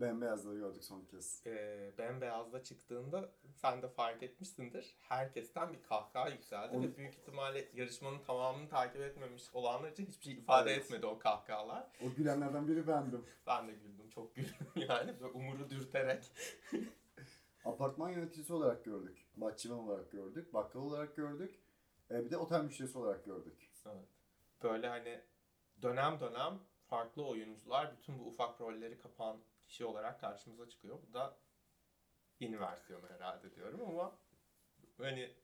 Bembeyazları gördük son kez. e, bembeyazda çıktığında sen de fark etmişsindir. Herkesten bir kahkaha yükseldi Onu- ve büyük ihtimalle yarışmanın tamamını takip etmemiş olanlar için hiçbir şey ifade Evet. etmedi o kahkahalar. O gülenlerden biri bendim. Ben de güldüm, çok güldüm yani. Böyle umuru dürterek. Apartman yöneticisi olarak gördük. Bahçıvan olarak gördük. Bakkal olarak gördük. E, bir de otel müşterisi olarak gördük. Evet. Böyle hani dönem dönem farklı oyuncular bütün bu ufak rolleri kapan kişi olarak karşımıza çıkıyor. Bu da yeni versiyonu herhalde diyorum ama hani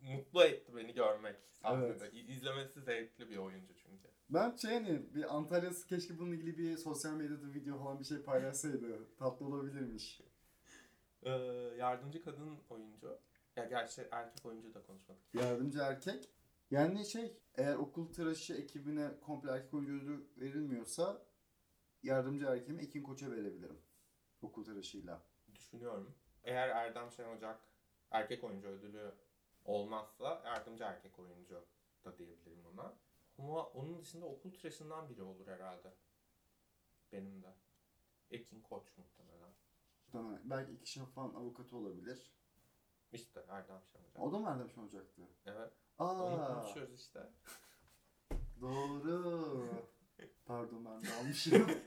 mutlu etti beni görmek sahnede. İ- İzlemesi zevkli bir oyuncu çünkü. Ben şey hani bir Antalya keşke bununla ilgili bir sosyal medyada video falan bir şey paylaşsaydı. Tatlı olabilirmiş. Ee, yardımcı kadın oyuncu. Ya gerçi erkek oyuncu da konuşmadık. Yardımcı erkek. Yani şey eğer okul tıraşı ekibine komple erkek oyuncu verilmiyorsa yardımcı erkeğimi Ekin Koç'a verebilirim. Okul tıraşıyla. Düşünüyorum. Eğer Erdem Şen Ocak erkek oyuncu ödülü olmazsa yardımcı erkek oyuncu da diyebilirim ona. Ama onun dışında okul tıraşından biri olur herhalde. Benim de. Ekin Koç muhtemelen. Tamam. Belki iki şafağın avukatı olabilir. İşte Erdem Şen Ocak. O da mı Erdem Şen olacaktı? Evet. Onu Aa, konuşuyoruz işte. doğru. Pardon ben de almışım.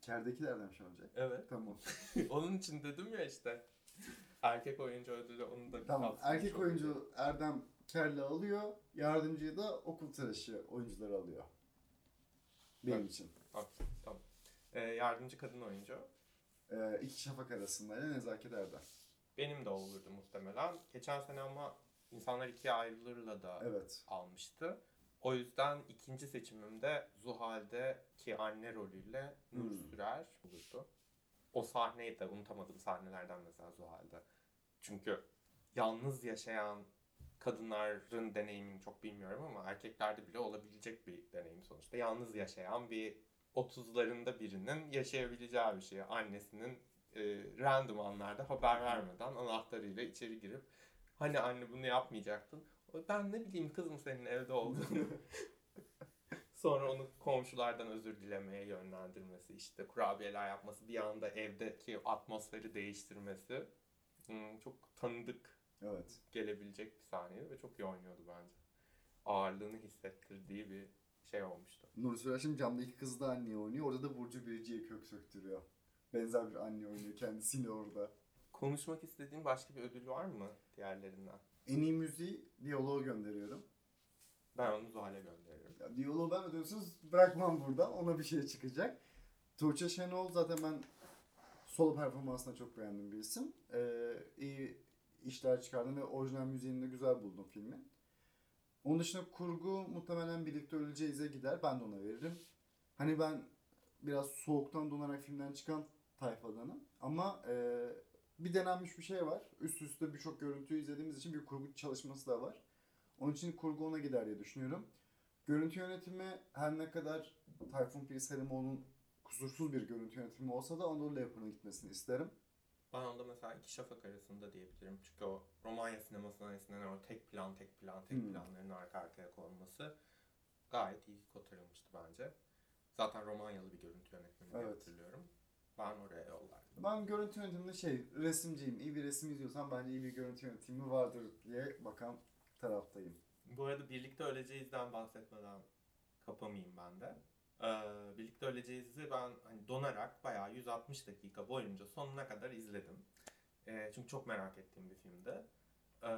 Kerdeki de Erdem Şen olacak. Evet. Tamam. Onun için dedim ya işte. Erkek oyuncu ödülü onu da bir Tamam. Erkek oldu. oyuncu Erdem Kerli alıyor. Yardımcıyı da okul tıraşı oyuncuları alıyor. Benim Evet. için. Okey, tamam. Ee, yardımcı kadın oyuncu. Ee, iki şafak arasında Nezaket Erdem. Benim de olurdu muhtemelen. Geçen sene ama insanlar ikiye ayrılırla da Evet. almıştı. O yüzden ikinci seçimimde Zuhal'deki anne rolüyle Nur Hmm. Sürer olurdu. O sahneyi de unutamadığım sahnelerden mesela Zuhal'de. Çünkü yalnız yaşayan kadınların deneyimini çok bilmiyorum ama erkeklerde bile olabilecek bir deneyim sonuçta. Yalnız yaşayan bir 30'larında birinin yaşayabileceği bir şey. Annesinin e, random anlarda haber vermeden anahtarıyla içeri girip hani anne bunu yapmayacaktın. Ben ne bileyim kızım senin evde olduğunu. Sonra onu komşulardan özür dilemeye yönlendirmesi, işte kurabiyeler yapması, bir anda evdeki atmosferi değiştirmesi hmm, çok tanıdık Evet. gelebilecek bir sahneydi ve çok iyi oynuyordu bence. Ağırlığını hissettirdiği bir şey olmuştu. Nur Sürer şimdi camdaki kız da anne oynuyor. Orada da Burcu Birici'ye kök söktürüyor. Benzer bir anne oynuyor kendisiyle orada. Konuşmak istediğin başka bir ödül var mı diğerlerinden? En iyi müziği diyaloğu gönderiyorum. Ben onu Zuhal'e gönderirim. Ya, diyaloğu ben ödülsüz bırakmam buradan. Ona bir şey çıkacak. Tuğçe Şenol zaten ben solo performansına çok beğendiğim bir isim. Ee, iyi işler çıkardım ve orijinal müziğini de güzel buldum filmin. Onun dışında kurgu muhtemelen birlikte öleceğize gider. Ben de ona veririm. Hani ben biraz soğuktan donarak filmden çıkan tayfadanım. Ama e, bir denenmiş bir şey var. Üst üste birçok görüntüyü izlediğimiz için bir kurgu çalışması da var. Onun için kurgu ona gider diye düşünüyorum. Görüntü yönetimi her ne kadar Tayfun Piri Selimoğlu'nun kusursuz bir görüntü yönetimi olsa da Anadolu Leopar'ın gitmesini isterim. Ben onda mesela iki şafak arasında diyebilirim. Çünkü o Romanya sinemasına esinlenen o tek plan, tek plan, tek Hmm. planların arka arkaya konması gayet iyi kotarılmıştı bence. Zaten Romanyalı bir görüntü yönetmeni Evet. hatırlıyorum. Ben oraya yollardım. Ben görüntü yönetiminde şey resimciyim. İyi bir resim izliyorsam bence iyi bir görüntü yönetimi vardır diye bakan taraftayım. Bu arada Birlikte Öleceğiz'den bahsetmeden kapamayayım ben de. Ee, Birlikte Öleceğiz'i ben hani donarak bayağı 160 dakika boyunca sonuna kadar izledim. Ee, çünkü çok merak ettiğim bir filmdi. Ee,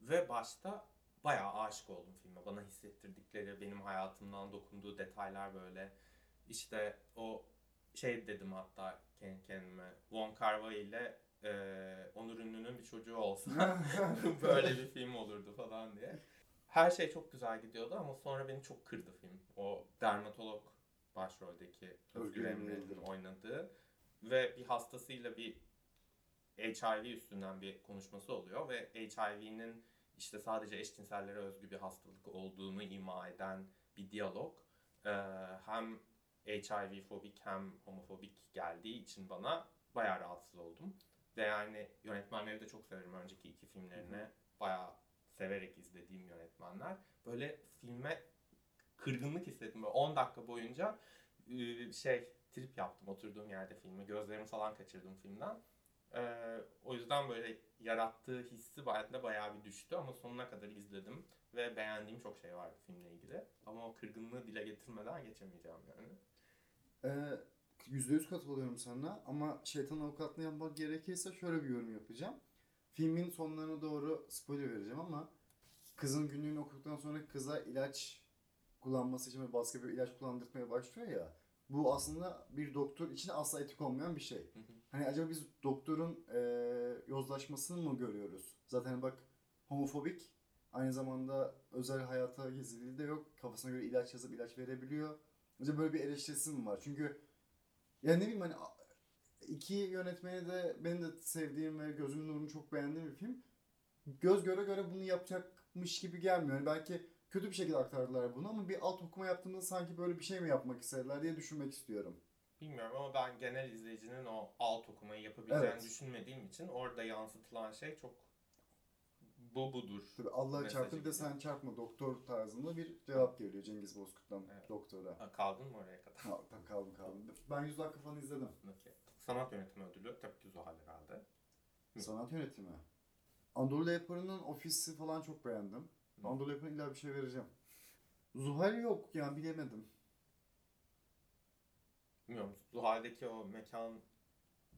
ve başta bayağı aşık oldum filme. Bana hissettirdikleri, benim hayatımdan dokunduğu detaylar böyle. İşte o şey dedim hatta kendi kendime. Von Kar Wai ile e, Onur Ünlü'nün bir çocuğu olsa böyle bir film olurdu falan diye. Her şey çok güzel gidiyordu ama sonra beni çok kırdı film. O dermatolog başroldeki Özgür Özgür Emre Emre'nin oynadığı ve bir hastasıyla bir HIV üstünden bir konuşması oluyor ve HIV'nin işte sadece eşcinsellere özgü bir hastalık olduğunu ima eden bir diyalog. Ee, hem HIV fobik hem homofobik geldiği için bana bayağı rahatsız oldum. Ve yani yönetmenleri de çok severim. Önceki iki filmlerini Hı hı. bayağı severek izlediğim yönetmenler. Böyle filme kırgınlık hissettim. Böyle 10 dakika boyunca e, şey trip yaptım oturduğum yerde filmi. Gözlerimi falan kaçırdım filmden. Ee, o yüzden böyle yarattığı hissi bende bayağı bir düştü ama sonuna kadar izledim ve beğendiğim çok şey vardı filmle ilgili. Ama o kırgınlığı dile getirmeden geçemeyeceğim yani. Ee, %100 katılıyorum sana ama şeytan avukatlığını yapmak gerekirse şöyle bir yorum yapacağım. Filmin sonlarına doğru spoiler vereceğim ama kızın günlüğünü okuduktan sonra kıza ilaç kullanması için ve baskı bir ilaç kullandırmaya başlıyor ya. Bu aslında bir doktor için asla etik olmayan bir şey. Hı hı. Hani acaba biz doktorun eee, yozlaşmasını mı görüyoruz? Zaten bak homofobik aynı zamanda özel hayata gizliliği de yok. Kafasına göre ilaç yazıp ilaç verebiliyor. Acaba böyle bir eleştirisi mi var? Çünkü yani ne bileyim hani iki yönetmeni de benim de sevdiğim ve gözümün nurunu çok beğendiğim bir film. Göz göre göre bunu yapacakmış gibi gelmiyor. Yani belki kötü bir şekilde aktardılar bunu ama bir alt okuma yaptığında sanki böyle bir şey mi yapmak istediler diye düşünmek istiyorum. Bilmiyorum ama ben genel izleyicinin o alt okumayı yapabileceğini Evet. düşünmediğim için orada yansıtılan şey çok bu budur. Tabii Allah mesajı çarptı bir de sen çarpma doktor tarzında bir cevap geliyor Cengiz Bozkurt'tan Evet. doktora. Ha, Kaldın mı oraya kadar? Ha, tamam kaldım kaldım. Ben 100 dakika falan izledim. Okey. Sanat yönetimi ödülü tabii ki Zuhal herhalde. Sanat yönetimi. Anadolu Yaparı'nın ofisi falan çok beğendim. Hı. Anadolu illa bir şey vereceğim. Zuhal yok yani bilemedim. Bilmiyorum. Zuhal'deki o mekan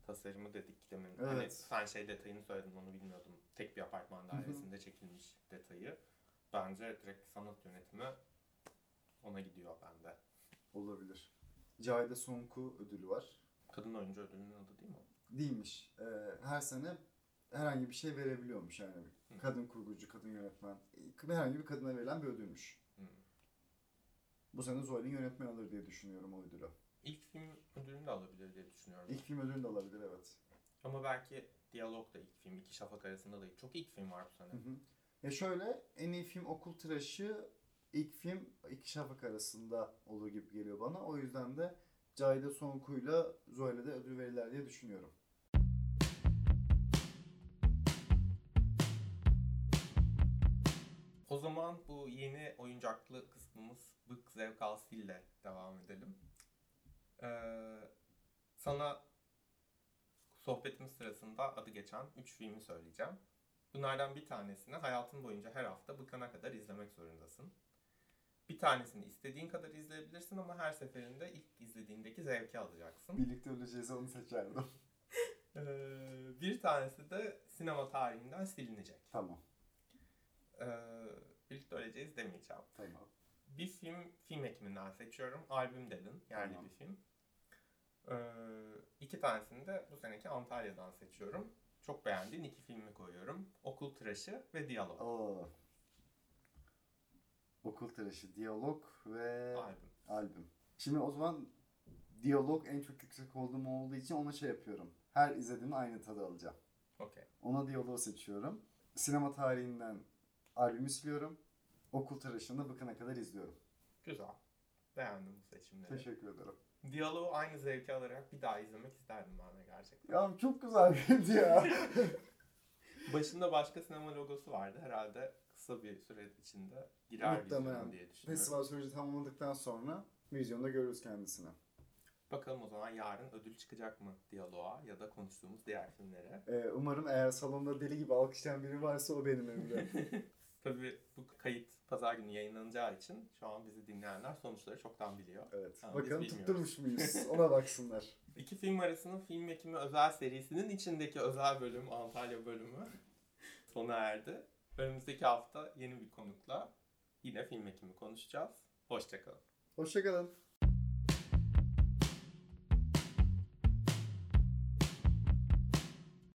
tasarımı dedik demin. Hani Evet. sen şey detayını söyledin onu bilmiyordum. Tek bir apartman hı. dairesinde çekilmiş detayı. Bence direkt sanat yönetimi ona gidiyor bende. Olabilir. Cahide Sonku ödülü var. Kadın oyuncu ödülünün adı değil mi? o? Değilmiş. Ee, her sene herhangi bir şey verebiliyormuş yani. Hı. Kadın kurgucu, kadın yönetmen. Herhangi bir kadına verilen bir ödülmüş. Hmm. Bu sene Zuhal'in yönetmen alır diye düşünüyorum o ödülü. İlk film ödülünü de alabilir diye düşünüyorum. İlk film ödülünü de alabilir evet. Ama belki Diyalog da ilk film. iki Şafak arasında da. Çok ilk film var bu sene. Hı hı. Ya şöyle en iyi film Okul Tıraşı ilk film iki şafak arasında olur gibi geliyor bana. O yüzden de Cahide Sonku'yla Zuhal'e de ödül verirler diye düşünüyorum. O zaman bu yeni oyuncaklı kısmımız Bık Zevk Alsı ile devam edelim. Ee, sana sohbetimiz sırasında adı geçen 3 filmi söyleyeceğim. Bunlardan bir tanesini hayatın boyunca her hafta bıkana kadar izlemek zorundasın. Bir tanesini istediğin kadar izleyebilirsin ama her seferinde ilk izlediğindeki zevki alacaksın. Birlikte öleceğiz onu seçerdim. Ee, bir tanesi de sinema tarihinden silinecek. tamam. Ee, birlikte öleceğiz demeyeceğim. Tamam. Bir film film ekiminden seçiyorum. Albüm dedin. Yerli Tamam. bir film. Ee, iki tanesini de bu seneki Antalya'dan seçiyorum. Çok beğendiğin iki filmi koyuyorum. Okul Tıraşı ve Diyalog. Oo. Okul Tıraşı, Diyalog ve Albüm. albüm. Şimdi o zaman Diyalog en çok yüksek olduğum olduğu için ona şey yapıyorum. Her izlediğimde aynı tadı alacağım. Okey. Ona diyaloğu seçiyorum. Sinema tarihinden albümü siliyorum. Okul tıraşında bıkana kadar izliyorum. Güzel. Beğendim bu seçimleri. Teşekkür ederim. Diyaloğu aynı zevki alarak bir daha izlemek isterdim ben de gerçekten. Ya çok güzel bir ya. Başında başka sinema logosu vardı. Herhalde kısa bir süre içinde girer Muhtemelen. diye düşünüyorum. Festival süreci tamamladıktan sonra Vizyonda görürüz kendisini. Bakalım o zaman yarın ödül çıkacak mı diyaloğa ya da konuştuğumuz diğer filmlere. Ee, umarım eğer salonda deli gibi alkışlayan biri varsa o benim Emre. Tabii bu kayıt pazar günü yayınlanacağı için şu an bizi dinleyenler sonuçları çoktan biliyor. Evet. Ama Bakalım tutturmuş muyuz? Ona baksınlar. İki film arasının film ekimi özel serisinin içindeki özel bölüm, Antalya bölümü sona erdi. Önümüzdeki hafta yeni bir konukla yine film ekimi konuşacağız. Hoşçakalın. Hoşçakalın.